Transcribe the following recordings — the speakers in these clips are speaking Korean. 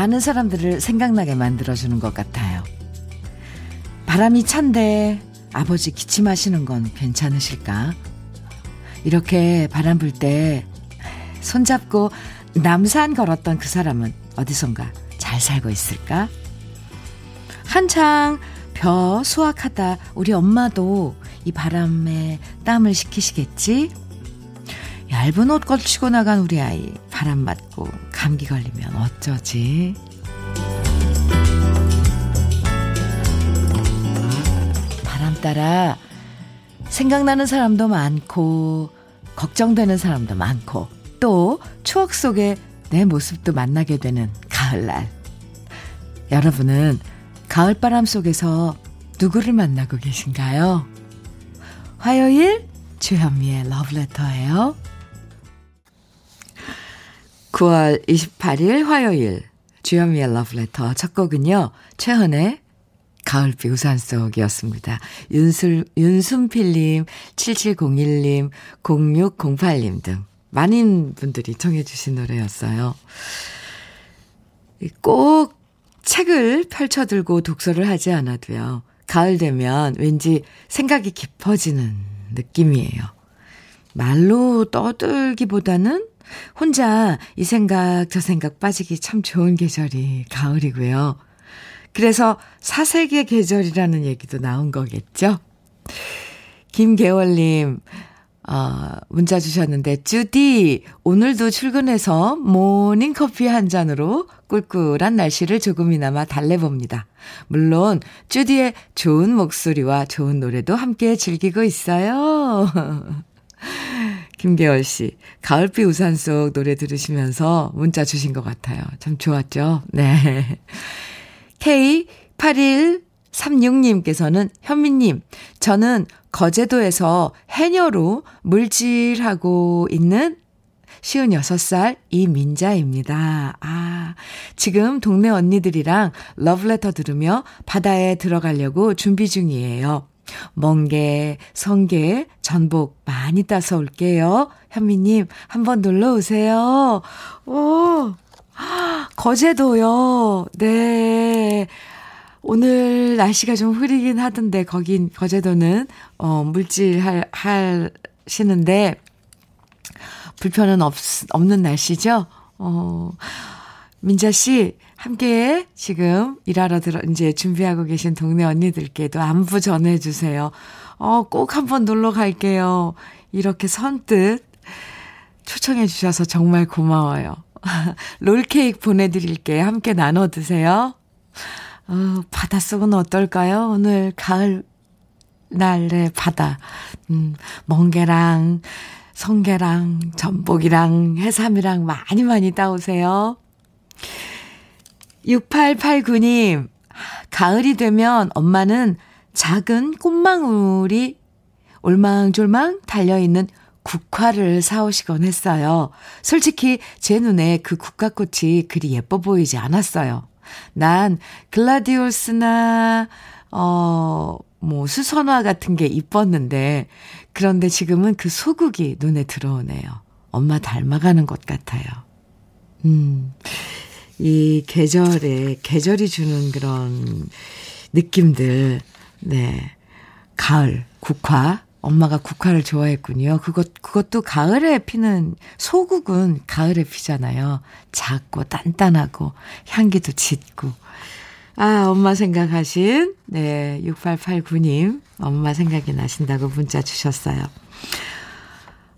많은 사람들을 생각나게 만들어주는 것 같아요. 바람이 찬데 아버지 기침하시는 건 괜찮으실까? 이렇게 바람 불 때 손잡고 남산 걸었던 그 사람은 어디선가 잘 살고 있을까? 한창 벼 수확하다 우리 엄마도 이 바람에 땀을 식히시겠지? 얇은 옷 걸치고 나간 우리 아이 바람 맞고 감기 걸리면 어쩌지? 바람 따라 생각나는 사람도 많고 걱정되는 사람도 많고 또 추억 속에 내 모습도 만나게 되는 가을날. 여러분은 가을바람 속에서 누구를 만나고 계신가요? 화요일 주현미의 러브레터예요. 9월 28일 화요일 주현미의 러브레터 첫 곡은요. 최헌의 가을비 우산 속이었습니다. 윤술, 윤순필님, 7701님, 0608님 등 많은 분들이 청해 주신 노래였어요. 꼭 책을 펼쳐들고 독서를 하지 않아도요. 가을 되면 왠지 생각이 깊어지는 느낌이에요. 말로 떠들기보다는 혼자 이 생각 저 생각 빠지기 참 좋은 계절이 가을이고요. 그래서 사색의 계절이라는 얘기도 나온 거겠죠? 김계월님, 어, 문자 주셨는데, 주디, 오늘도 출근해서 모닝커피 한 잔으로 꿀꿀한 날씨를 조금이나마 달래봅니다. 물론, 주디의 좋은 목소리와 좋은 노래도 함께 즐기고 있어요. 김계월 씨, 가을비 우산 속 노래 들으시면서 문자 주신 것 같아요. 참 좋았죠? 네. K8136님께서는 현미님, 저는 거제도에서 해녀로 물질하고 있는 56살 이민자입니다. 아, 지금 동네 언니들이랑 러브레터 들으며 바다에 들어가려고 준비 중이에요. 멍게, 성게, 전복 많이 따서 올게요. 현미님, 한번 놀러 오세요. 오, 거제도요. 네. 오늘 날씨가 좀 흐리긴 하던데, 거긴, 거제도는, 어, 물질 할, 하시는데, 불편은 없, 없는 날씨죠? 어, 민자 씨, 함께 지금 일하러 들어, 이제 준비하고 계신 동네 언니들께도 안부 전해주세요. 어, 꼭 한번 놀러 갈게요. 이렇게 선뜻 초청해 주셔서 정말 고마워요. 롤케이크 보내드릴게요. 함께 나눠 드세요. 어, 바닷속은 어떨까요? 오늘 가을 날의 바다. 음, 멍게랑, 성게랑, 전복이랑, 해삼이랑 많이 많이 따오세요. 6889님, 가을이 되면 엄마는 작은 꽃망울이 올망졸망 달려있는 국화를 사오시곤 했어요. 솔직히 제 눈에 그 국화꽃이 그리 예뻐 보이지 않았어요. 난 글라디오스나, 어, 뭐, 수선화 같은 게 이뻤는데, 그런데 지금은 그 소국이 눈에 들어오네요. 엄마 닮아가는 것 같아요. 음, 이 계절에, 계절이 주는 그런 느낌들, 네. 가을, 국화, 엄마가 국화를 좋아했군요. 그것, 그것도 가을에 피는, 소국은 가을에 피잖아요. 작고 단단하고 향기도 짙고. 아, 엄마 생각하신, 네, 6889님, 엄마 생각이 나신다고 문자 주셨어요.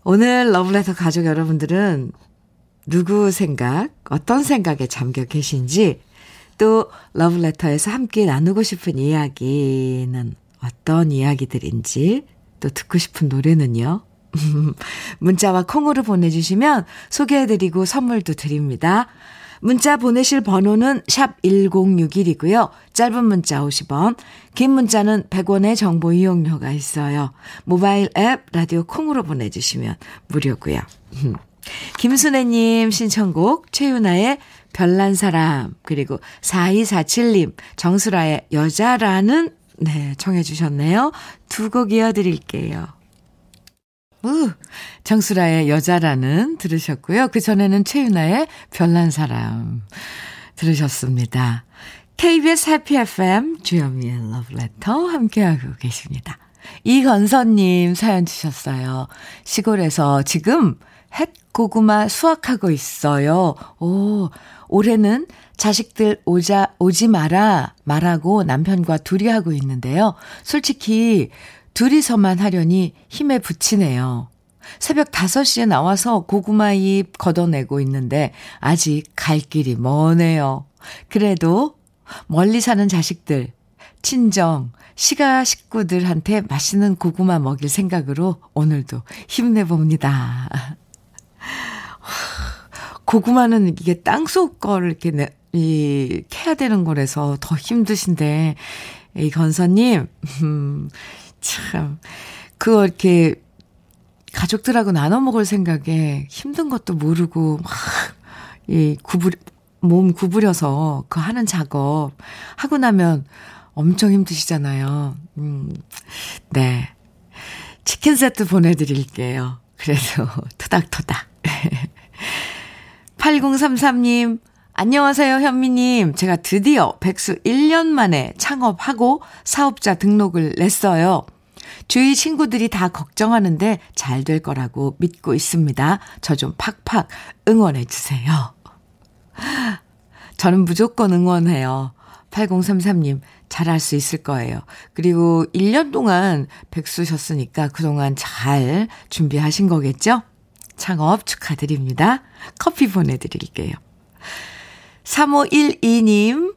오늘 러블레터 가족 여러분들은 누구 생각, 어떤 생각에 잠겨 계신지, 또 러블레터에서 함께 나누고 싶은 이야기는 어떤 이야기들인지 또 듣고 싶은 노래는요. 문자와 콩으로 보내주시면 소개해드리고 선물도 드립니다. 문자 보내실 번호는 샵 1061이고요. 짧은 문자 50원, 긴 문자는 100원의 정보 이용료가 있어요. 모바일 앱 라디오 콩으로 보내주시면 무료고요. 김순애님 신청곡 최윤아의 별난 사람 그리고 4247님 정수라의 여자라는 네, 청해 주셨네요. 두 곡 이어드릴게요. 우, 정수라의 여자라는 들으셨고요. 그 전에는 최윤아의 별난 사람 들으셨습니다. KBS 해피 FM 주현미의 러브레터 함께하고 계십니다. 이건서님 사연 주셨어요. 시골에서 지금 햇 고구마 수확하고 있어요. 오, 올해는 자식들 오자, 오지 마라, 말하고 남편과 둘이 하고 있는데요. 솔직히 둘이서만 하려니 힘에 부치네요. 새벽 5시에 나와서 고구마 잎 걷어내고 있는데 아직 갈 길이 머네요. 그래도 멀리 사는 자식들, 친정, 시가 식구들한테 맛있는 고구마 먹일 생각으로 오늘도 힘내봅니다. 고구마는 이게 땅속 거를 이렇게 내, 이, 캐야 되는 거라서 더 힘드신데, 이 건서님, 음, 참, 그거 이렇게 가족들하고 나눠 먹을 생각에 힘든 것도 모르고, 막, 이, 구부리, 몸 구부려서 그 하는 작업 하고 나면 엄청 힘드시잖아요. 음, 네. 치킨 세트 보내드릴게요. 그래도 토닥토닥. 8033님, 안녕하세요, 현미님. 제가 드디어 백수 1년 만에 창업하고 사업자 등록을 냈어요. 주위 친구들이 다 걱정하는데 잘 될 거라고 믿고 있습니다. 저 좀 팍팍 응원해 주세요. 저는 무조건 응원해요. 8033님, 잘할 수 있을 거예요. 그리고 1년 동안 백수셨으니까 그동안 잘 준비하신 거겠죠? 창업 축하드립니다. 커피 보내드릴게요. 3512님,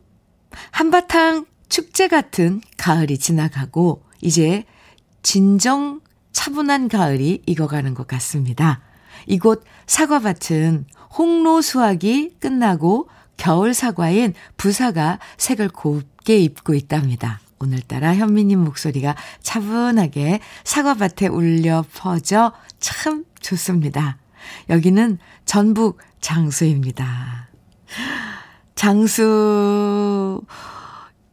한바탕 축제 같은 가을이 지나가고, 이제 진정 차분한 가을이 익어가는 것 같습니다. 이곳 사과밭은 홍로 수확이 끝나고 겨울 사과인 부사가 색을 곱게 입고 있답니다. 오늘따라 현미님 목소리가 차분하게 사과밭에 울려 퍼져 참 좋습니다. 여기는 전북 장수입니다. 장수,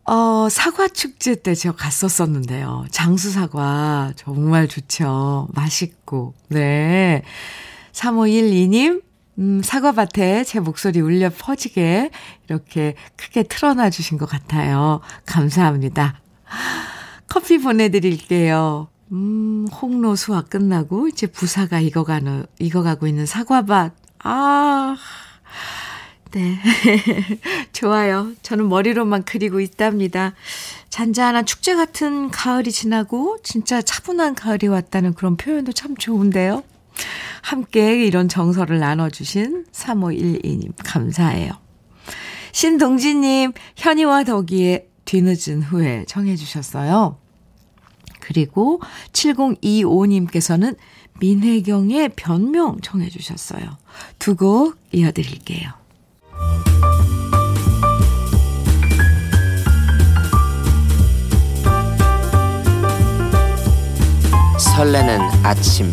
어, 사과 축제 때 제가 갔었었는데요. 장수 사과 정말 좋죠. 맛있고. 네. 3512님, 음, 사과밭에 제 목소리 울려 퍼지게 이렇게 크게 틀어놔 주신 것 같아요. 감사합니다. 커피 보내드릴게요. 음, 홍로 수확 끝나고 이제 부사가 익어가는, 익어가고 있는 사과밭. 아, 네. 좋아요. 저는 머리로만 그리고 있답니다. 잔잔한 축제 같은 가을이 지나고 진짜 차분한 가을이 왔다는 그런 표현도 참 좋은데요. 함께 이런 정서를 나눠주신 3512님, 감사해요. 신동진님, 현이와 덕이의 뒤늦은 후에 청해주셨어요. 그리고 7025님께서는 민혜경의 변명 청해주셨어요. 두 곡 이어드릴게요. 설레는 아침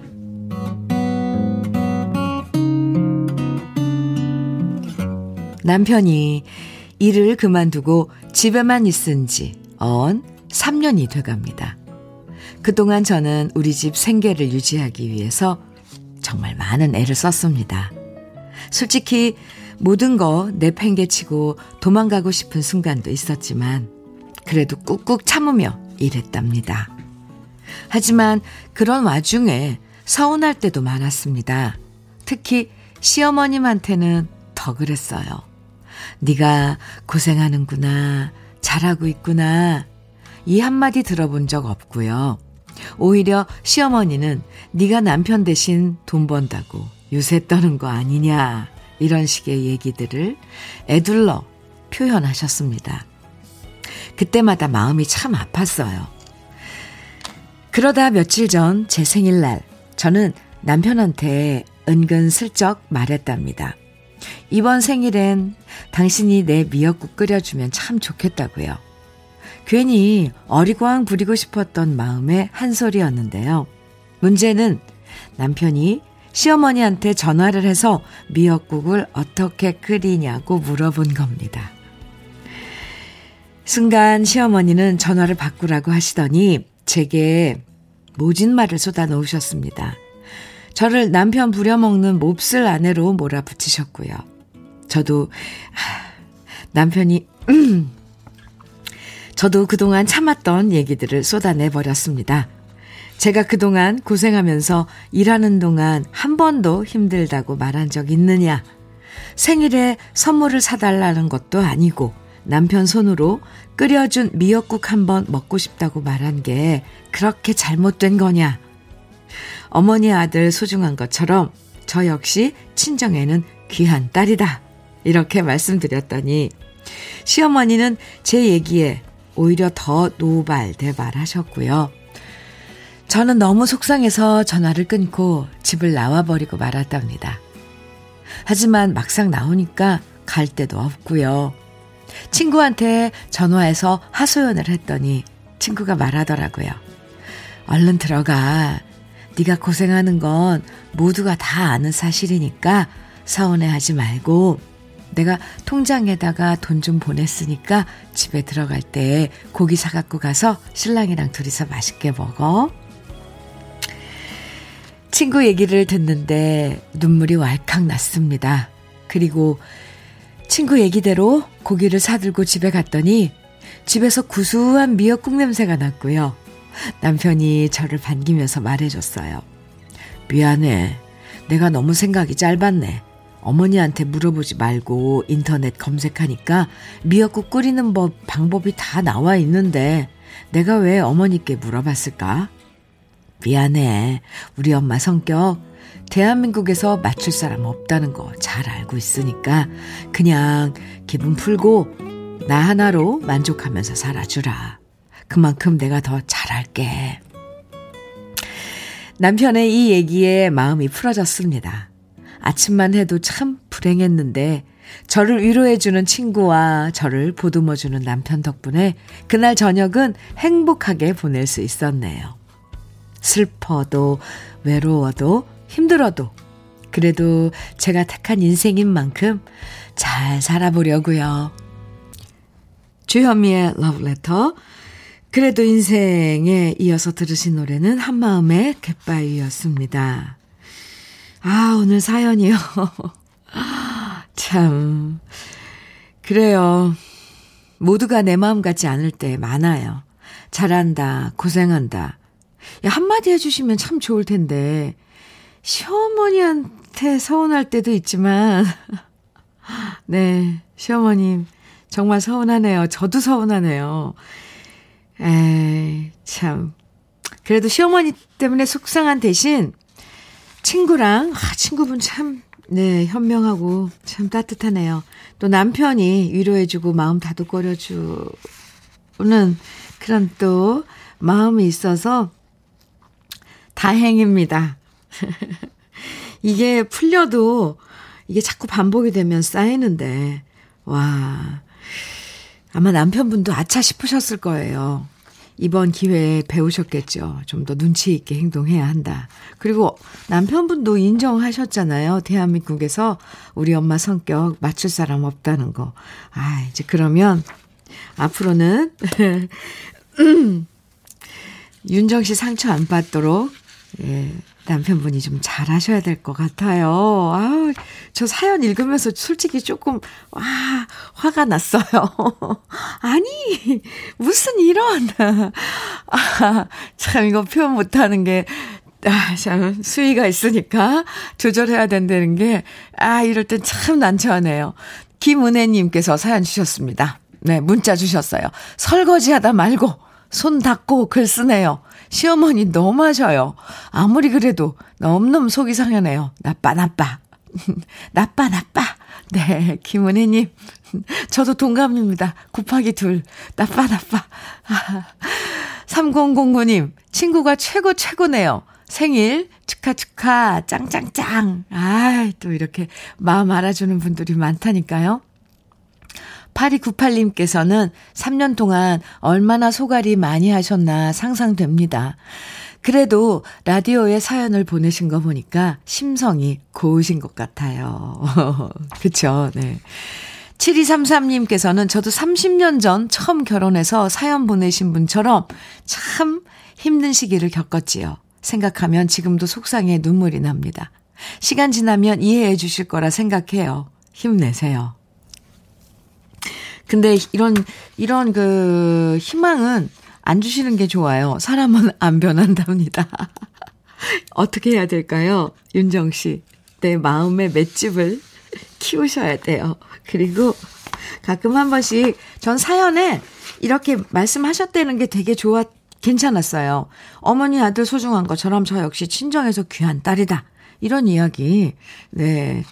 남편이 일을 그만두고 집에만 있은 지 언 3년이 돼갑니다. 그동안 저는 우리 집 생계를 유지하기 위해서 정말 많은 애를 썼습니다. 솔직히 모든 거 내팽개치고 도망가고 싶은 순간도 있었지만 그래도 꾹꾹 참으며 일했답니다. 하지만 그런 와중에 서운할 때도 많았습니다. 특히 시어머님한테는 더 그랬어요. 네가 고생하는구나. 잘하고 있구나. 이 한마디 들어본 적 없고요. 오히려 시어머니는 네가 남편 대신 돈 번다고 유세 떠는 거 아니냐. 이런 식의 얘기들을 애둘러 표현하셨습니다. 그때마다 마음이 참 아팠어요. 그러다 며칠 전 제 생일날 저는 남편한테 은근슬쩍 말했답니다. 이번 생일엔 당신이 내 미역국 끓여주면 참 좋겠다고요. 괜히 어리광 부리고 싶었던 마음의 한 소리였는데요. 문제는 남편이 시어머니한테 전화를 해서 미역국을 어떻게 끓이냐고 물어본 겁니다. 순간 시어머니는 전화를 바꾸라고 하시더니 제게 모진 말을 쏟아 놓으셨습니다. 저를 남편 부려먹는 몹쓸 아내로 몰아붙이셨고요. 저도 남편이 음, 저도 그동안 참았던 얘기들을 쏟아내 버렸습니다. 제가 그동안 고생하면서 일하는 동안 한 번도 힘들다고 말한 적 있느냐? 생일에 선물을 사달라는 것도 아니고 남편 손으로 끓여준 미역국 한 번 먹고 싶다고 말한 게 그렇게 잘못된 거냐? 어머니 아들 소중한 것처럼 저 역시 친정에는 귀한 딸이다. 이렇게 말씀드렸더니 시어머니는 제 얘기에 오히려 더 노발대발 하셨고요. 저는 너무 속상해서 전화를 끊고 집을 나와버리고 말았답니다. 하지만 막상 나오니까 갈 데도 없고요. 친구한테 전화해서 하소연을 했더니 친구가 말하더라고요. 얼른 들어가. 네가 고생하는 건 모두가 다 아는 사실이니까 서운해하지 말고 내가 통장에다가 돈 좀 보냈으니까 집에 들어갈 때 고기 사갖고 가서 신랑이랑 둘이서 맛있게 먹어. 친구 얘기를 듣는데 눈물이 왈칵 났습니다. 그리고 친구 얘기대로 고기를 사들고 집에 갔더니 집에서 구수한 미역국 냄새가 났고요. 남편이 저를 반기면서 말해줬어요. 미안해. 내가 너무 생각이 짧았네. 어머니한테 물어보지 말고 인터넷 검색하니까 미역국 끓이는 법, 방법이 다 나와 있는데 내가 왜 어머니께 물어봤을까? 미안해. 우리 엄마 성격 대한민국에서 맞출 사람 없다는 거 잘 알고 있으니까 그냥 기분 풀고 나 하나로 만족하면서 살아주라. 그만큼 내가 더 잘할게. 남편의 이 얘기에 마음이 풀어졌습니다. 아침만 해도 참 불행했는데 저를 위로해주는 친구와 저를 보듬어주는 남편 덕분에 그날 저녁은 행복하게 보낼 수 있었네요. 슬퍼도 외로워도 힘들어도 그래도 제가 택한 인생인 만큼 잘 살아보려고요. 주현미의 러브레터 그래도 인생에 이어서 들으신 노래는 한마음의 갯바위였습니다. 아, 오늘 사연이요. 참. 그래요. 모두가 내 마음 같지 않을 때 많아요. 잘한다, 고생한다. 야, 한마디 해주시면 참 좋을 텐데, 시어머니한테 서운할 때도 있지만, 네, 시어머님, 정말 서운하네요. 저도 서운하네요. 에이, 참. 그래도 시어머니 때문에 속상한 대신, 친구랑, 아, 친구분 참, 네, 현명하고 참 따뜻하네요. 또 남편이 위로해주고 마음 다독거려주는 그런 또 마음이 있어서 다행입니다. 이게 풀려도 이게 자꾸 반복이 되면 쌓이는데, 와. 아마 남편분도 아차 싶으셨을 거예요. 이번 기회에 배우셨겠죠. 좀 더 눈치 있게 행동해야 한다. 그리고 남편분도 인정하셨잖아요. 대한민국에서 우리 엄마 성격 맞출 사람 없다는 거. 아, 이제 그러면 앞으로는 윤정 씨 상처 안 받도록 예, 남편분이 좀 잘하셔야 될 것 같아요. 아우, 저 사연 읽으면서 솔직히 조금, 와, 화가 났어요. 아니, 무슨 이런, 아, 참, 이거 표현 못하는 게, 아, 참, 수위가 있으니까 조절해야 된다는 게, 아, 이럴 땐 참 난처하네요. 김은혜님께서 사연 주셨습니다. 네, 문자 주셨어요. 설거지 하다 말고, 손 닦고 글 쓰네요. 시어머니 너무 하셔요. 아무리 그래도 너무너무 속이 상하네요. 나빠, 나빠. 나빠, 나빠. 네, 김은혜님. 저도 동감입니다. 곱하기 둘. 나빠, 나빠. 3009님, 친구가 최고, 최고네요. 생일 축하 축하 짱짱짱. 아, 또 이렇게 마음 알아주는 분들이 많다니까요. 8298님께서는 3년 동안 얼마나 소갈이 많이 하셨나 상상됩니다. 그래도 라디오에 사연을 보내신 거 보니까 심성이 고우신 것 같아요. 그쵸, 네. 7233님께서는 저도 30년 전 처음 결혼해서 사연 보내신 분처럼 참 힘든 시기를 겪었지요. 생각하면 지금도 속상해 눈물이 납니다. 시간 지나면 이해해 주실 거라 생각해요. 힘내세요. 근데 이런, 이런 그 희망은 안 주시는 게 좋아요. 사람은 안 변한답니다. 어떻게 해야 될까요? 윤정 씨. 내 마음의 맷집을 키우셔야 돼요. 그리고 가끔 한 번씩 전 사연에 이렇게 말씀하셨다는 게 되게 좋았, 괜찮았어요. 어머니 아들 소중한 것처럼 저 역시 친정에서 귀한 딸이다. 이런 이야기, 네,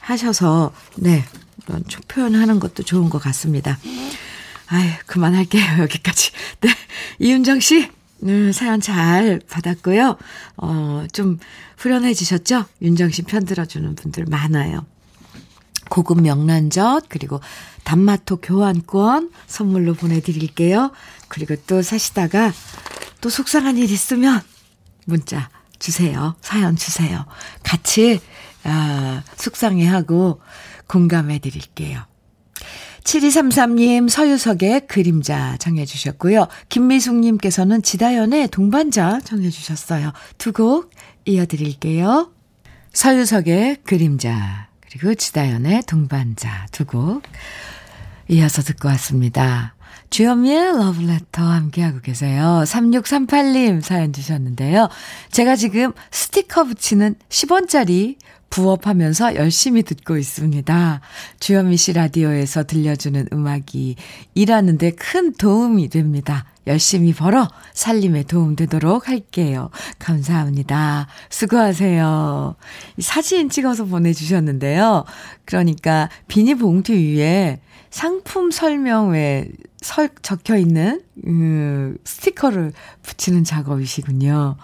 하셔서, 네, 이런 표현하는 것도 좋은 것 같습니다. 아유, 그만할게요. 여기까지. 네. 이윤정 씨, 음, 사연 잘 받았고요. 어, 좀 후련해지셨죠? 윤정 씨 편 들어주는 분들 많아요. 고급 명란젓, 그리고 단마토 교환권 선물로 보내드릴게요. 그리고 또 사시다가 또 속상한 일 있으면 문자 주세요. 사연 주세요. 같이, 아, 속상해하고 공감해 드릴게요. 7233님 서유석의 그림자 정해 주셨고요. 김미숙님께서는 지다연의 동반자 정해 주셨어요. 두 곡 이어드릴게요. 서유석의 그림자 그리고 지다연의 동반자 두 곡 이어서 듣고 왔습니다. 주현미의 러브레터 함께하고 계세요. 3638님 사연 주셨는데요. 제가 지금 스티커 붙이는 10원짜리 부업하면서 열심히 듣고 있습니다. 주현미 씨 라디오에서 들려주는 음악이 일하는데 큰 도움이 됩니다. 열심히 벌어 살림에 도움되도록 할게요. 감사합니다. 수고하세요. 사진 찍어서 보내주셨는데요. 그러니까 비닐봉투 위에 상품 설명 외 설, 적혀 있는, 음, 스티커를 붙이는 작업이시군요.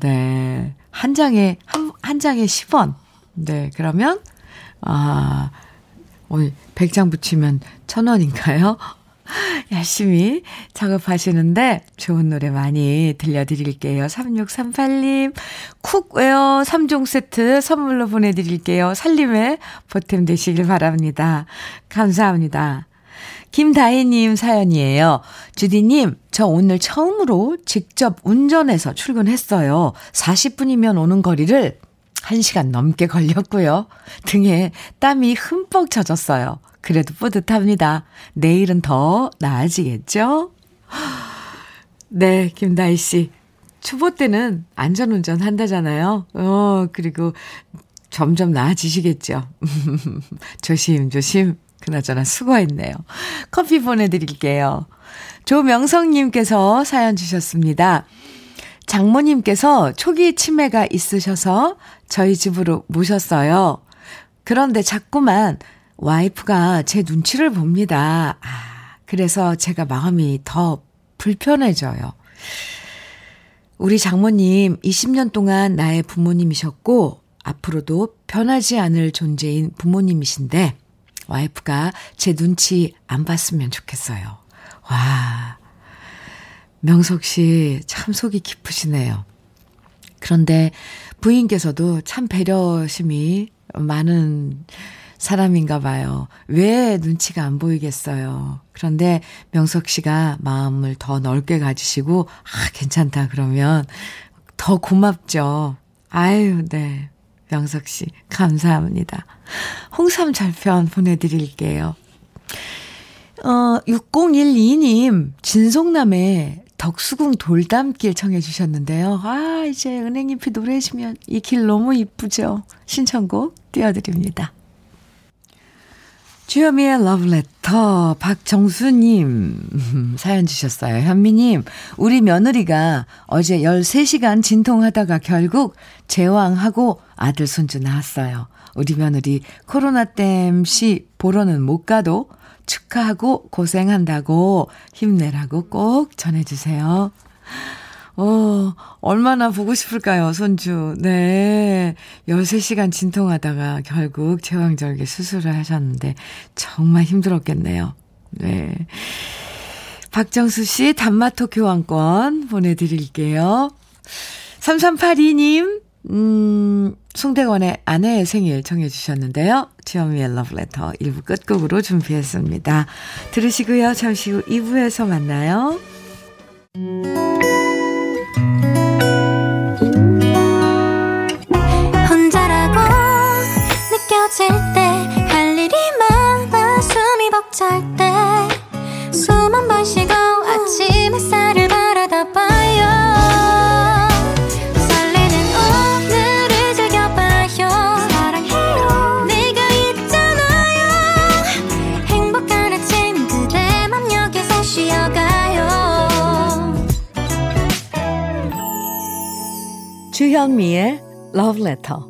네. 한 장에, 한, 한 장에 10원. 네, 그러면, 아, 오늘 100장 붙이면 1000원인가요? 열심히 작업하시는데 좋은 노래 많이 들려드릴게요. 3638님, cookware 3종 세트 선물로 보내드릴게요. 살림에 보탬 되시길 바랍니다. 감사합니다. 김다희님 사연이에요. 주디님, 저 오늘 처음으로 직접 운전해서 출근했어요. 40분이면 오는 거리를 1시간 넘게 걸렸고요. 등에 땀이 흠뻑 젖었어요. 그래도 뿌듯합니다. 내일은 더 나아지겠죠? 네, 김다희 씨. 초보 때는 안전운전 한다잖아요. 어, 그리고 점점 나아지시겠죠. 조심조심. 그나저나 수고했네요. 커피 보내드릴게요. 조명성님께서 사연 주셨습니다. 장모님께서 초기 치매가 있으셔서 저희 집으로 모셨어요. 그런데 자꾸만 와이프가 제 눈치를 봅니다. 아, 그래서 제가 마음이 더 불편해져요. 우리 장모님 20년 동안 나의 부모님이셨고, 앞으로도 변하지 않을 존재인 부모님이신데, 와이프가 제 눈치 안 봤으면 좋겠어요. 와, 명석 씨 참 속이 깊으시네요. 그런데 부인께서도 참 배려심이 많은 사람인가 봐요. 왜 눈치가 안 보이겠어요. 그런데 명석 씨가 마음을 더 넓게 가지시고, 아, 괜찮다. 그러면 더 고맙죠. 아유, 네. 명석 씨, 감사합니다. 홍삼 절편 보내드릴게요. 어, 6012님, 진송남의 덕수궁 돌담길 청해 주셨는데요. 아, 이제 은행잎이 노래지면 이 길 너무 이쁘죠? 신청곡 띄워드립니다. 주여미의 러브레터 박정수님 사연 주셨어요. 현미님 우리 며느리가 어제 13시간 진통하다가 결국 제왕하고 아들 손주 낳았어요. 우리 며느리 코로나 땜시 보러는 못 가도 축하하고 고생한다고 힘내라고 꼭 전해주세요. 어, 얼마나 보고 싶을까요, 손주. 네. 13시간 진통하다가 결국 제왕절개 수술을 하셨는데, 정말 힘들었겠네요. 네. 박정수 씨 단마토 교환권 보내드릴게요. 3382님, 음, 송대관의 아내의 생일 청해 주셨는데요. 지연미의 러브레터 1부 끝곡으로 준비했습니다. 들으시고요. 잠시 후 2부에서 만나요. 혼자라고 느껴질 때 할 일이 많아 숨이 벅찰 때 주현미의 Love Letter.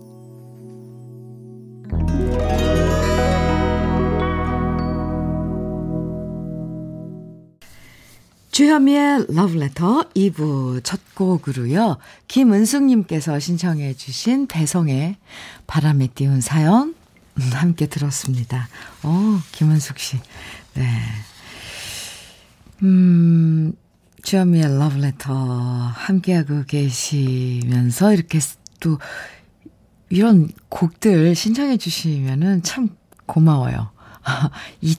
주현미의 Love Letter 2부 첫 곡으로요. 김은숙님께서 신청해 주신 배성의 바람에 띄운 사연 함께 들었습니다. 어, 김은숙 씨. 네. 음, 주현미의 러브레터 함께하고 계시면서 이렇게 또 이런 곡들 신청해 주시면은 참 고마워요. 이,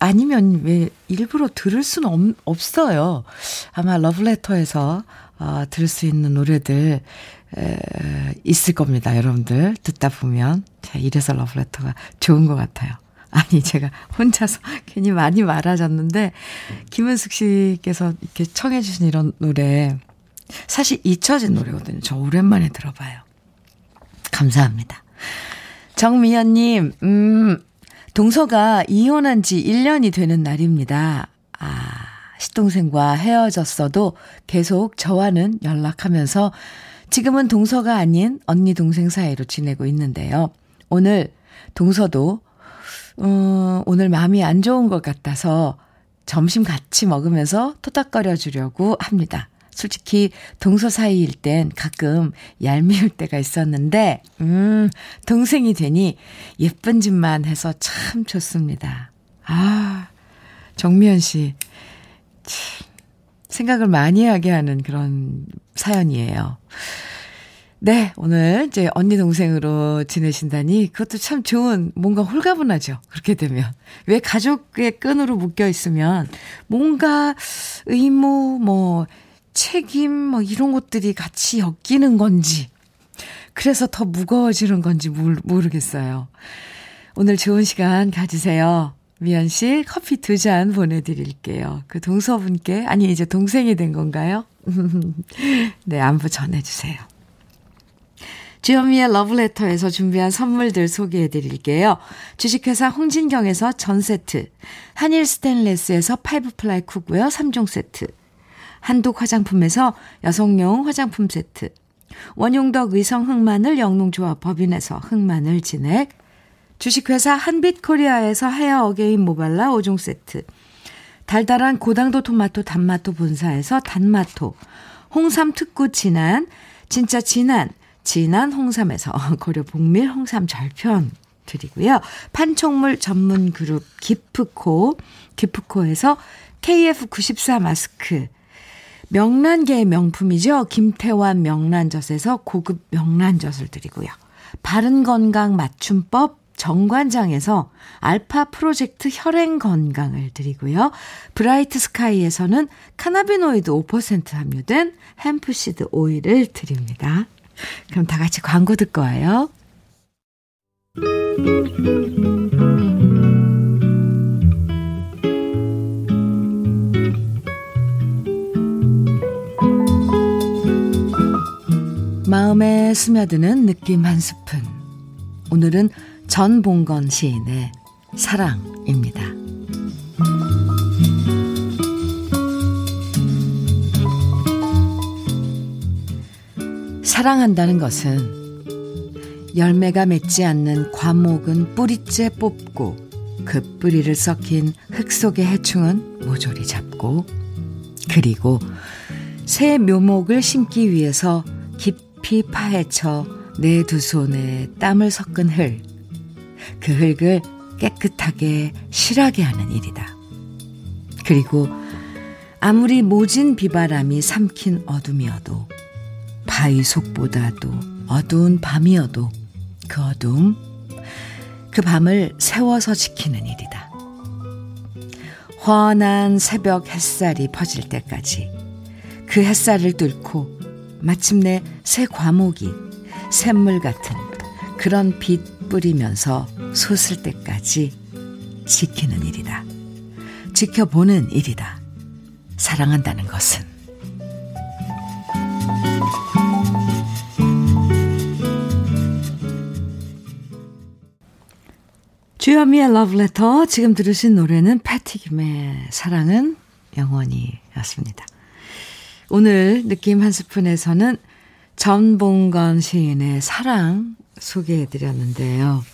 아니면 왜 일부러 들을 수는 없, 없어요. 아마 러브레터에서 어, 들을 수 있는 노래들 에, 있을 겁니다. 여러분들 듣다 보면. 자, 이래서 러브레터가 좋은 것 같아요. 아니, 제가 혼자서 괜히 많이 말아졌는데, 김은숙 씨께서 이렇게 청해주신 이런 노래, 사실 잊혀진 노래거든요. 저 오랜만에 들어봐요. 감사합니다. 정미연님, 음, 동서가 이혼한 지 1년이 되는 날입니다. 아, 시동생과 헤어졌어도 계속 저와는 연락하면서 지금은 동서가 아닌 언니 동생 사이로 지내고 있는데요. 오늘 동서도 어, 오늘 마음이 안 좋은 것 같아서 점심 같이 먹으면서 토닥거려 주려고 합니다. 솔직히 동서 사이일 땐 가끔 얄미울 때가 있었는데, 음, 동생이 되니 예쁜 짓만 해서 참 좋습니다. 아, 정미연 씨. 참, 생각을 많이 하게 하는 그런 사연이에요. 네, 오늘 이제 언니 동생으로 지내신다니 그것도 참 좋은 뭔가 홀가분하죠. 그렇게 되면. 왜 가족의 끈으로 묶여 있으면 뭔가 의무 뭐 책임 뭐 이런 것들이 같이 엮이는 건지 그래서 더 무거워지는 건지 모르겠어요. 오늘 좋은 시간 가지세요. 미연 씨 커피 두 잔 보내드릴게요. 그 동서분께 아니 이제 동생이 된 건가요? 네 안부 전해주세요. 주현미의 러브레터에서 준비한 선물들 소개해 드릴게요. 주식회사 홍진경에서 전 세트, 한일 스텐레스에서 five ply cookware 3종 세트, 한독 화장품에서 여성용 화장품 세트, 원용덕 의성 흑마늘 영농조합 법인에서 흑마늘 진액, 주식회사 한빛코리아에서 헤어 어게인 모발라 5종 세트, 달달한 고당도 토마토 단마토 본사에서 단마토, 홍삼 특구 진한, 진짜 진한, 진한 홍삼에서 고려 복밀 홍삼 절편 드리고요. 판촉물 전문 그룹 기프코, 기프코에서 KF94 마스크, 명란계의 명품이죠. 김태환 명란젓에서 고급 명란젓을 드리고요. 바른 건강 맞춤법 정관장에서 알파 프로젝트 혈행 건강을 드리고요. 브라이트 스카이에서는 cannabinoid 5% 함유된 hempseed 오일을 드립니다. 그럼 다 같이 광고 듣고 와요. 마음에 스며드는 느낌 한 스푼. 오늘은 전봉건 시인의 사랑입니다. 사랑한다는 것은 열매가 맺지 않는 과목은 뿌리째 뽑고 그 뿌리를 썩힌 흙 속의 해충은 모조리 잡고 그리고 새 묘목을 심기 위해서 깊이 파헤쳐 내 두 손에 땀을 섞은 흙. 그 흙을 깨끗하게 실하게 하는 일이다. 그리고 아무리 모진 비바람이 삼킨 어둠이어도 바위 속보다도 어두운 밤이어도 그 어둠, 그 밤을 세워서 지키는 일이다. 환한 새벽 햇살이 퍼질 때까지 그 햇살을 뚫고 마침내 새 과목이 샘물 같은 그런 빛 뿌리면서 솟을 때까지 지키는 일이다. 지켜보는 일이다. 사랑한다는 것은. 주현미의 러브레터 지금 들으신 노래는 패티김의 사랑은 영원히 였습니다. 오늘 느낌 한 스푼에서는 전봉건 시인의 사랑 소개해드렸는데요.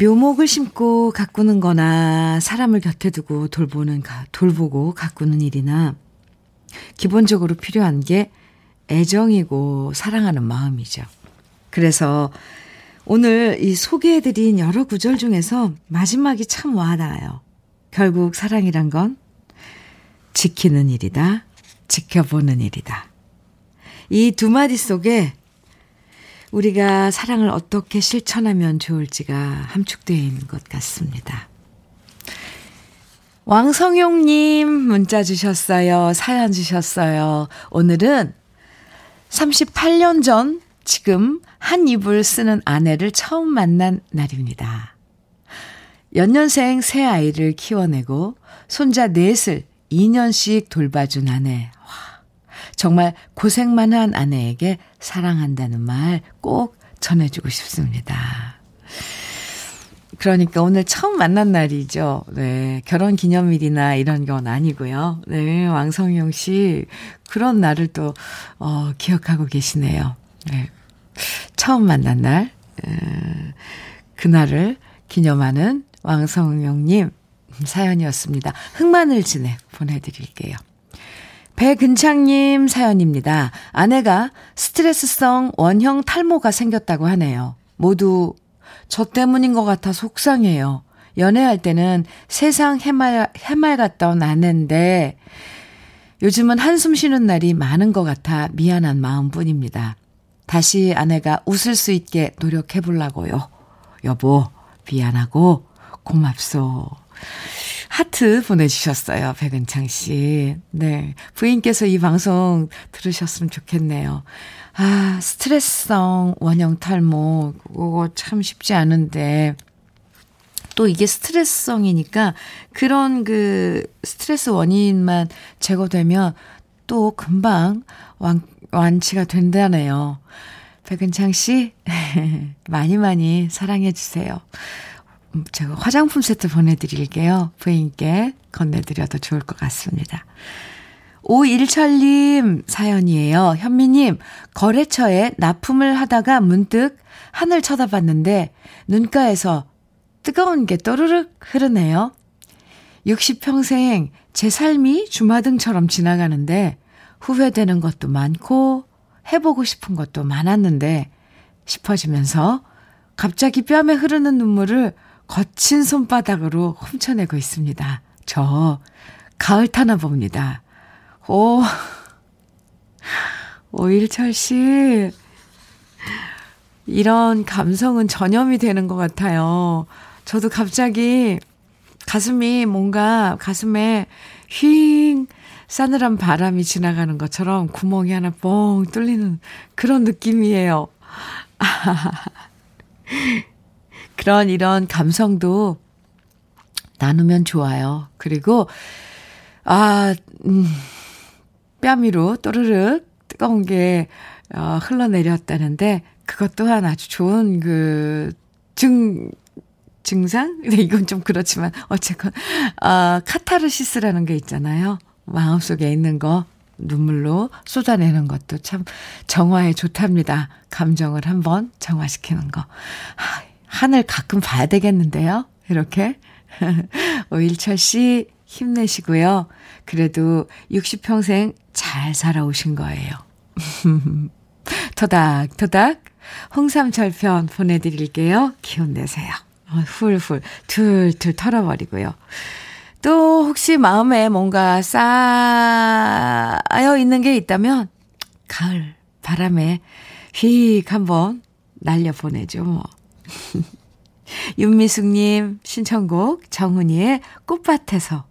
묘목을 심고 가꾸는 거나 사람을 곁에 두고 돌보는, 돌보고 가꾸는 일이나 기본적으로 필요한 게 애정이고 사랑하는 마음이죠. 그래서 오늘 이 소개해드린 여러 구절 중에서 마지막이 참 와닿아요. 결국 사랑이란 건 지키는 일이다. 지켜보는 일이다. 이 두 마디 속에 우리가 사랑을 어떻게 실천하면 좋을지가 함축되어 있는 것 같습니다. 왕성용님 문자 주셨어요. 사연 주셨어요. 오늘은 38년 전 지금 한 입을 쓰는 아내를 처음 만난 날입니다. 연년생 새 아이를 키워내고 손자 넷을 2년씩 돌봐준 아내. 와, 정말 고생만 한 아내에게 사랑한다는 말 꼭 전해주고 싶습니다. 그러니까 오늘 처음 만난 날이죠. 네. 결혼 기념일이나 이런 건 아니고요. 네. 왕성용 씨, 그런 날을 또, 어, 기억하고 계시네요. 네. 처음 만난 날, 그날을 기념하는 왕성용님 사연이었습니다. 흑마늘 진액 보내드릴게요. 배근창님 사연입니다. 아내가 스트레스성 원형 탈모가 생겼다고 하네요. 모두 저 때문인 것 같아 속상해요. 연애할 때는 세상 해말, 해말 같던 아내인데 요즘은 한숨 쉬는 날이 많은 것 같아 미안한 마음 뿐입니다. 다시 아내가 웃을 수 있게 노력해 보려고요. 여보, 미안하고 고맙소. 하트 보내주셨어요. 백은창 씨. 네. 부인께서 이 방송 들으셨으면 좋겠네요. 아, 스트레스성 원형 탈모. 그거 참 쉽지 않은데. 또 이게 스트레스성이니까 그런 그 스트레스 원인만 제거되면 또 금방 완, 완치가 된다네요. 백은창 씨, 많이 많이 사랑해주세요. 음, 제가 화장품 세트 보내드릴게요. 부인께 건네드려도 좋을 것 같습니다. 오일철님 사연이에요. 현미님, 거래처에 납품을 하다가 문득 하늘 쳐다봤는데 눈가에서 뜨거운 게 또르륵 흐르네요. 60평생 제 삶이 주마등처럼 지나가는데 후회되는 것도 많고 해보고 싶은 것도 많았는데 싶어지면서 갑자기 뺨에 흐르는 눈물을 거친 손바닥으로 훔쳐내고 있습니다. 저 가을 타나 봅니다. 오, 오일철 씨. 이런 감성은 전염이 되는 것 같아요. 저도 갑자기 가슴이 뭔가 가슴에 휘잉 싸늘한 바람이 지나가는 것처럼 구멍이 하나 뻥 뚫리는 그런 느낌이에요. 그런 이런 감성도 나누면 좋아요. 그리고, 아, 음, 뺨 위로 또르륵 뜨거운 게 어, 흘러내렸다는데, 그것 또한 아주 좋은 그, 증, 증상? 네, 이건 좀 그렇지만, 어쨌건, 아, 카타르시스라는 게 있잖아요. 마음속에 있는 거 눈물로 쏟아내는 것도 참 정화에 좋답니다. 감정을 한번 정화시키는 거. 하늘 가끔 봐야 되겠는데요. 이렇게. 오일철 씨, 힘내시고요. 그래도 60평생 잘 살아오신 거예요. 토닥토닥 홍삼철편 보내드릴게요. 기운 내세요. 어, 훌훌 툴툴 털어버리고요. 또 혹시 마음에 뭔가 쌓여 있는 게 있다면 가을 바람에 휙 한번 날려보내죠 뭐. 윤미숙님 신청곡 정훈이의 꽃밭에서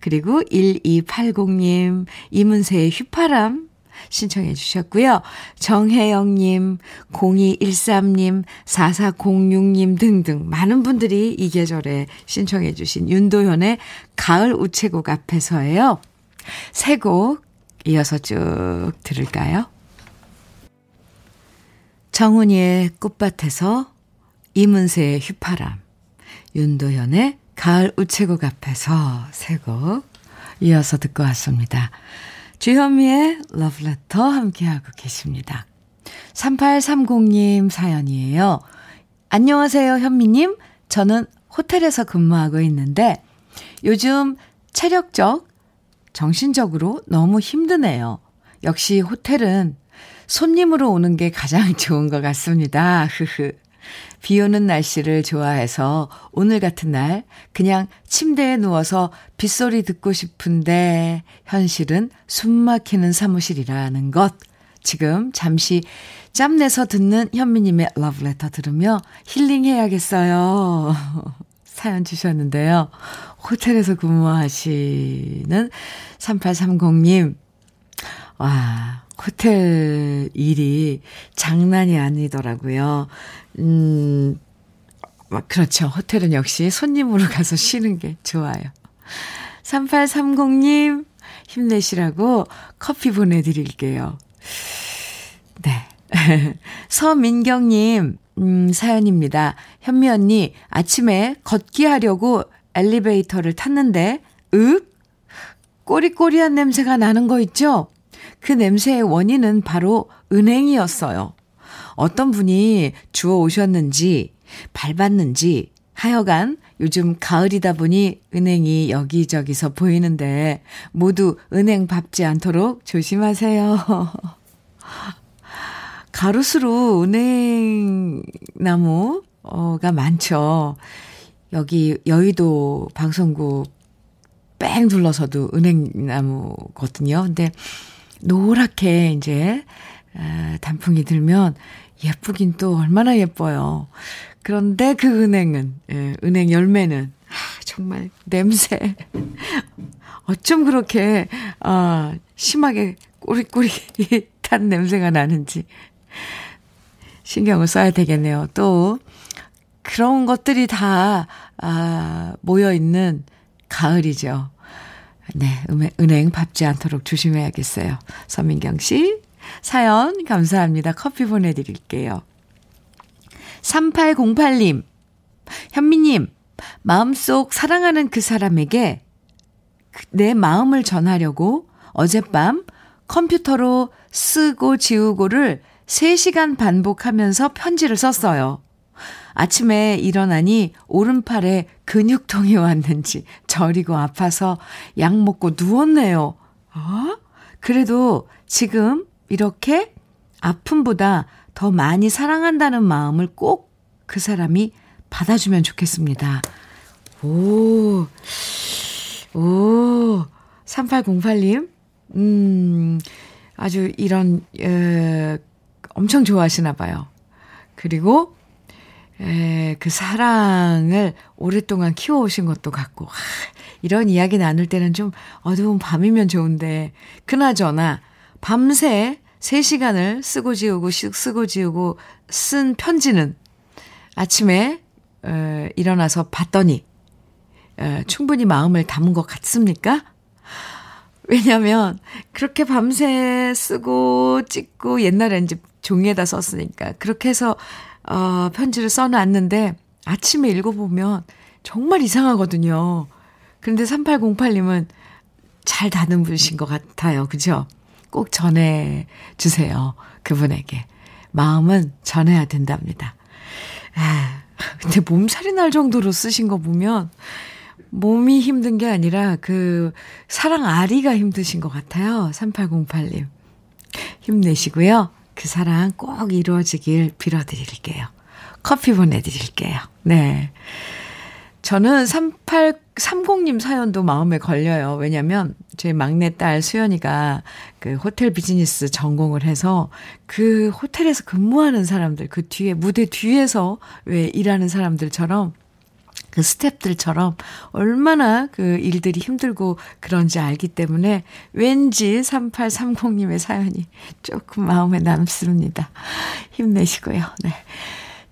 그리고 1280님 이문세의 휘파람 신청해 주셨고요. 정혜영님, 0213님, 4406님 등등 많은 분들이 이 계절에 신청해 주신 윤도현의 가을 우체국 앞에서예요. 세 곡 이어서 쭉 들을까요? 정훈이의 꽃밭에서 이문세의 휘파람, 윤도현의 가을 우체국 앞에서 세 곡 이어서 듣고 왔습니다. 주현미의 러브레터 함께하고 계십니다. 3830님 사연이에요. 안녕하세요, 현미님. 저는 호텔에서 근무하고 있는데 요즘 체력적, 정신적으로 너무 힘드네요. 역시 호텔은 손님으로 오는 게 가장 좋은 것 같습니다. 흐흐. 비 오는 날씨를 좋아해서 오늘 같은 날 그냥 침대에 누워서 빗소리 듣고 싶은데 현실은 숨 막히는 사무실이라는 것. 지금 잠시 짬내서 듣는 현미님의 러브레터 들으며 힐링해야겠어요. 사연 주셨는데요. 호텔에서 근무하시는 3830님. 와, 호텔 일이 장난이 아니더라고요. 음, 그렇죠. 호텔은 역시 손님으로 가서 쉬는 게 좋아요. 3830님, 힘내시라고 커피 보내드릴게요. 네. 서민경님, 음, 사연입니다. 현미 언니, 아침에 걷기 하려고 엘리베이터를 탔는데, 윽? 꼬리꼬리한 냄새가 나는 거 있죠? 그 냄새의 원인은 바로 은행이었어요. 어떤 분이 주워 오셨는지, 밟았는지, 하여간 요즘 가을이다 보니 은행이 여기저기서 보이는데 모두 은행 밟지 않도록 조심하세요. 가로수로 은행 나무가 많죠. 여기 여의도 방송국 뺑 둘러서도 은행나무거든요. 근데 노랗게 이제 단풍이 들면 예쁘긴 또 얼마나 예뻐요. 그런데 그 은행은, 예, 은행 열매는, 아, 정말 냄새. 어쩜 그렇게, 아, 심하게 꼬리꼬리 탄 냄새가 나는지 신경을 써야 되겠네요. 또, 그런 것들이 다, 아, 모여있는 가을이죠. 네, 은행 밟지 않도록 조심해야겠어요. 서민경 씨, 사연 감사합니다. 커피 보내드릴게요. 3808님, 현미님, 마음속 사랑하는 그 사람에게 내 마음을 전하려고 어젯밤 컴퓨터로 쓰고 지우고를 3시간 반복하면서 편지를 썼어요. 아침에 일어나니 오른팔에 근육통이 왔는지 저리고 아파서 약 먹고 누웠네요. 어? 그래도 지금 이렇게 아픔보다 더 많이 사랑한다는 마음을 꼭 그 사람이 받아주면 좋겠습니다. 오, 오, 3808님, 음, 아주 이런, 에, 엄청 좋아하시나 봐요. 그리고, 에, 그 사랑을 오랫동안 키워오신 것도 같고, 하, 이런 이야기 나눌 때는 좀 어두운 밤이면 좋은데, 그나저나, 밤새 3시간을 쓰고 지우고 쓰고 지우고 쓴 편지는 아침에 어, 일어나서 봤더니 어, 충분히 마음을 담은 것 같습니까? 왜냐면 그렇게 밤새 쓰고 찍고 옛날에 이제 종이에다 썼으니까 그렇게 해서 어, 편지를 써놨는데 아침에 읽어보면 정말 이상하거든요. 그런데 3808님은 잘 다는 분이신 것 같아요. 그죠? 꼭 전해 주세요. 그분에게. 마음은 전해야 된답니다. 아, 근데 몸살이 날 정도로 쓰신 거 보면, 몸이 힘든 게 아니라 그 사랑 아리가 힘드신 것 같아요. 3808님. 힘내시고요. 그 사랑 꼭 이루어지길 빌어드릴게요. 커피 보내드릴게요. 네. 저는 3830님 사연도 마음에 걸려요. 왜냐면 제 막내딸 수연이가 그 호텔 비즈니스 전공을 해서 그 호텔에서 근무하는 사람들, 그 뒤에, 무대 뒤에서 왜 일하는 사람들처럼 그 스탭들처럼 얼마나 그 일들이 힘들고 그런지 알기 때문에 왠지 3830님의 사연이 조금 마음에 남습니다. 힘내시고요. 네.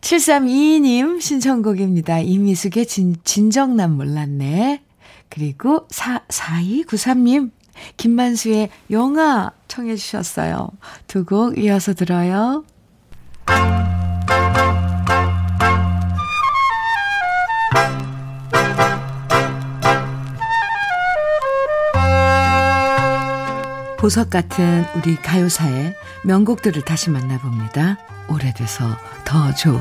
7322님 신청곡입니다. 이미숙의 진, 진정난 몰랐네. 그리고 4, 4293님 김만수의 영화 청해 주셨어요. 두 곡 이어서 들어요. 보석 같은 우리 가요사의 명곡들을 다시 만나봅니다. 오래돼서 더 좋은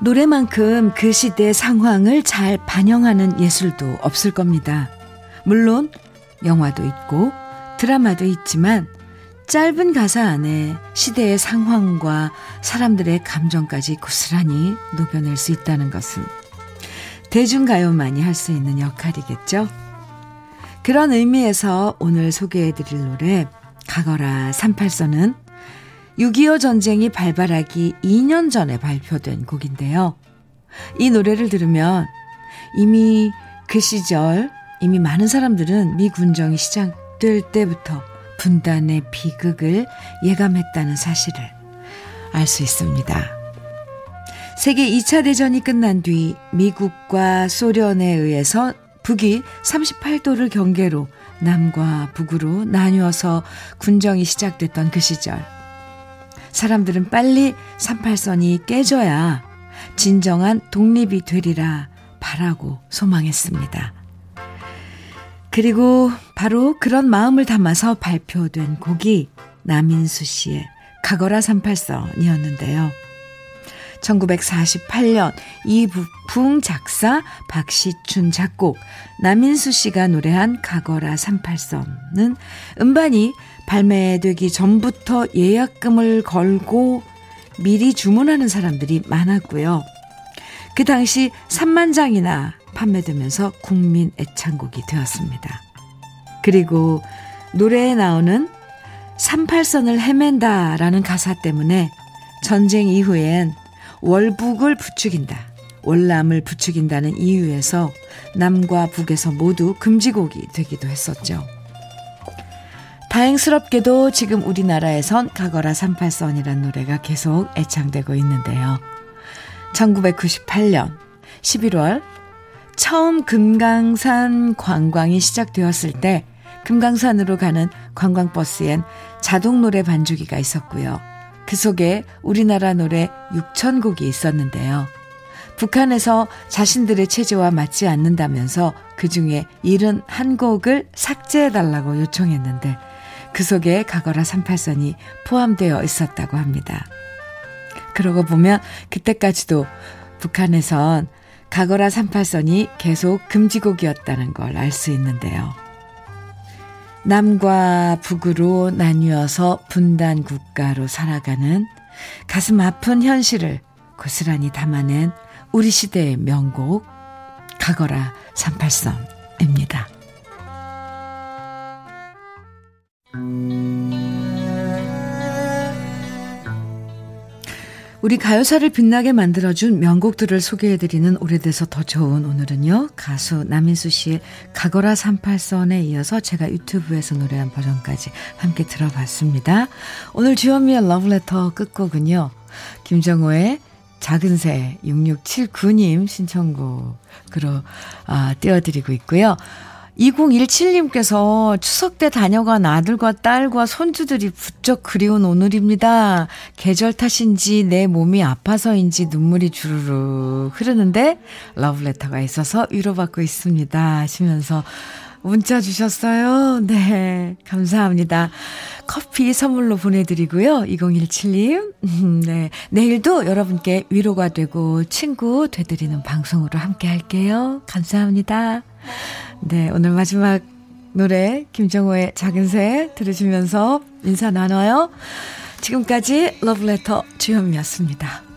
노래만큼 그 시대 상황을 잘 반영하는 예술도 없을 겁니다. 물론 영화도 있고 드라마도 있지만 짧은 가사 안에 시대의 상황과 사람들의 감정까지 고스란히 녹여낼 수 있다는 것은 대중가요만이 할 수 있는 역할이겠죠. 그런 의미에서 오늘 소개해드릴 노래 가거라 38선은 6.25 전쟁이 발발하기 2년 전에 발표된 곡인데요. 이 노래를 들으면 이미 그 시절 이미 많은 사람들은 미 군정이 시작될 때부터 분단의 비극을 예감했다는 사실을 알 수 있습니다. 세계 2차 대전이 끝난 뒤 미국과 소련에 의해서 북이 38도를 경계로 남과 북으로 나뉘어서 군정이 시작됐던 그 시절. 사람들은 빨리 38선이 깨져야 진정한 독립이 되리라 바라고 소망했습니다. 그리고 바로 그런 마음을 담아서 발표된 곡이 남인수 씨의 가거라 38선이었는데요. 1948년 이붕 작사 박시춘 작곡 남인수 씨가 노래한 가거라 38선은 음반이 발매되기 전부터 예약금을 걸고 미리 주문하는 사람들이 많았고요. 그 당시 3만 장이나 판매되면서 국민 애창곡이 되었습니다. 그리고 노래에 나오는 38선을 헤맨다 라는 가사 때문에 전쟁 이후엔 월북을 부추긴다. 월남을 부추긴다는 이유에서 남과 북에서 모두 금지곡이 되기도 했었죠. 다행스럽게도 지금 우리나라에선 가거라 38선이란 노래가 계속 애창되고 있는데요. 1998년 11월 처음 금강산 관광이 시작되었을 때 금강산으로 가는 관광버스엔 자동 노래 반주기가 있었고요. 그 속에 우리나라 노래 6천 곡이 있었는데요. 북한에서 자신들의 체제와 맞지 않는다면서 그 중에 71곡을 삭제해달라고 요청했는데 그 속에 가거라 38선이 포함되어 있었다고 합니다. 그러고 보면 그때까지도 북한에선 가거라 38선이 계속 금지곡이었다는 걸 알 수 있는데요. 남과 북으로 나뉘어서 분단 국가로 살아가는 가슴 아픈 현실을 고스란히 담아낸 우리 시대의 명곡 가거라 38선입니다. 우리 가요사를 빛나게 만들어준 명곡들을 소개해드리는 오래돼서 더 좋은 오늘은요. 가수 남인수 씨의 가거라 38선에 이어서 제가 유튜브에서 노래한 버전까지 함께 들어봤습니다. 오늘 주현미의 러브레터 끝곡은요. 김정호의 작은 새 6679님 신청곡으로 아, 띄워드리고 있고요. 2017님께서 추석 때 다녀간 아들과 딸과 손주들이 부쩍 그리운 오늘입니다. 계절 탓인지 내 몸이 아파서인지 눈물이 주르르 흐르는데 러브레터가 있어서 위로받고 있습니다. 하시면서 문자 주셨어요. 네. 감사합니다. 커피 선물로 보내드리고요. 2017님. 음, 네. 내일도 여러분께 위로가 되고 친구 되드리는 방송으로 함께 할게요. 감사합니다. 네. 오늘 마지막 노래 김정호의 작은 새 들으시면서 인사 나눠요. 지금까지 러브레터 주현미였습니다.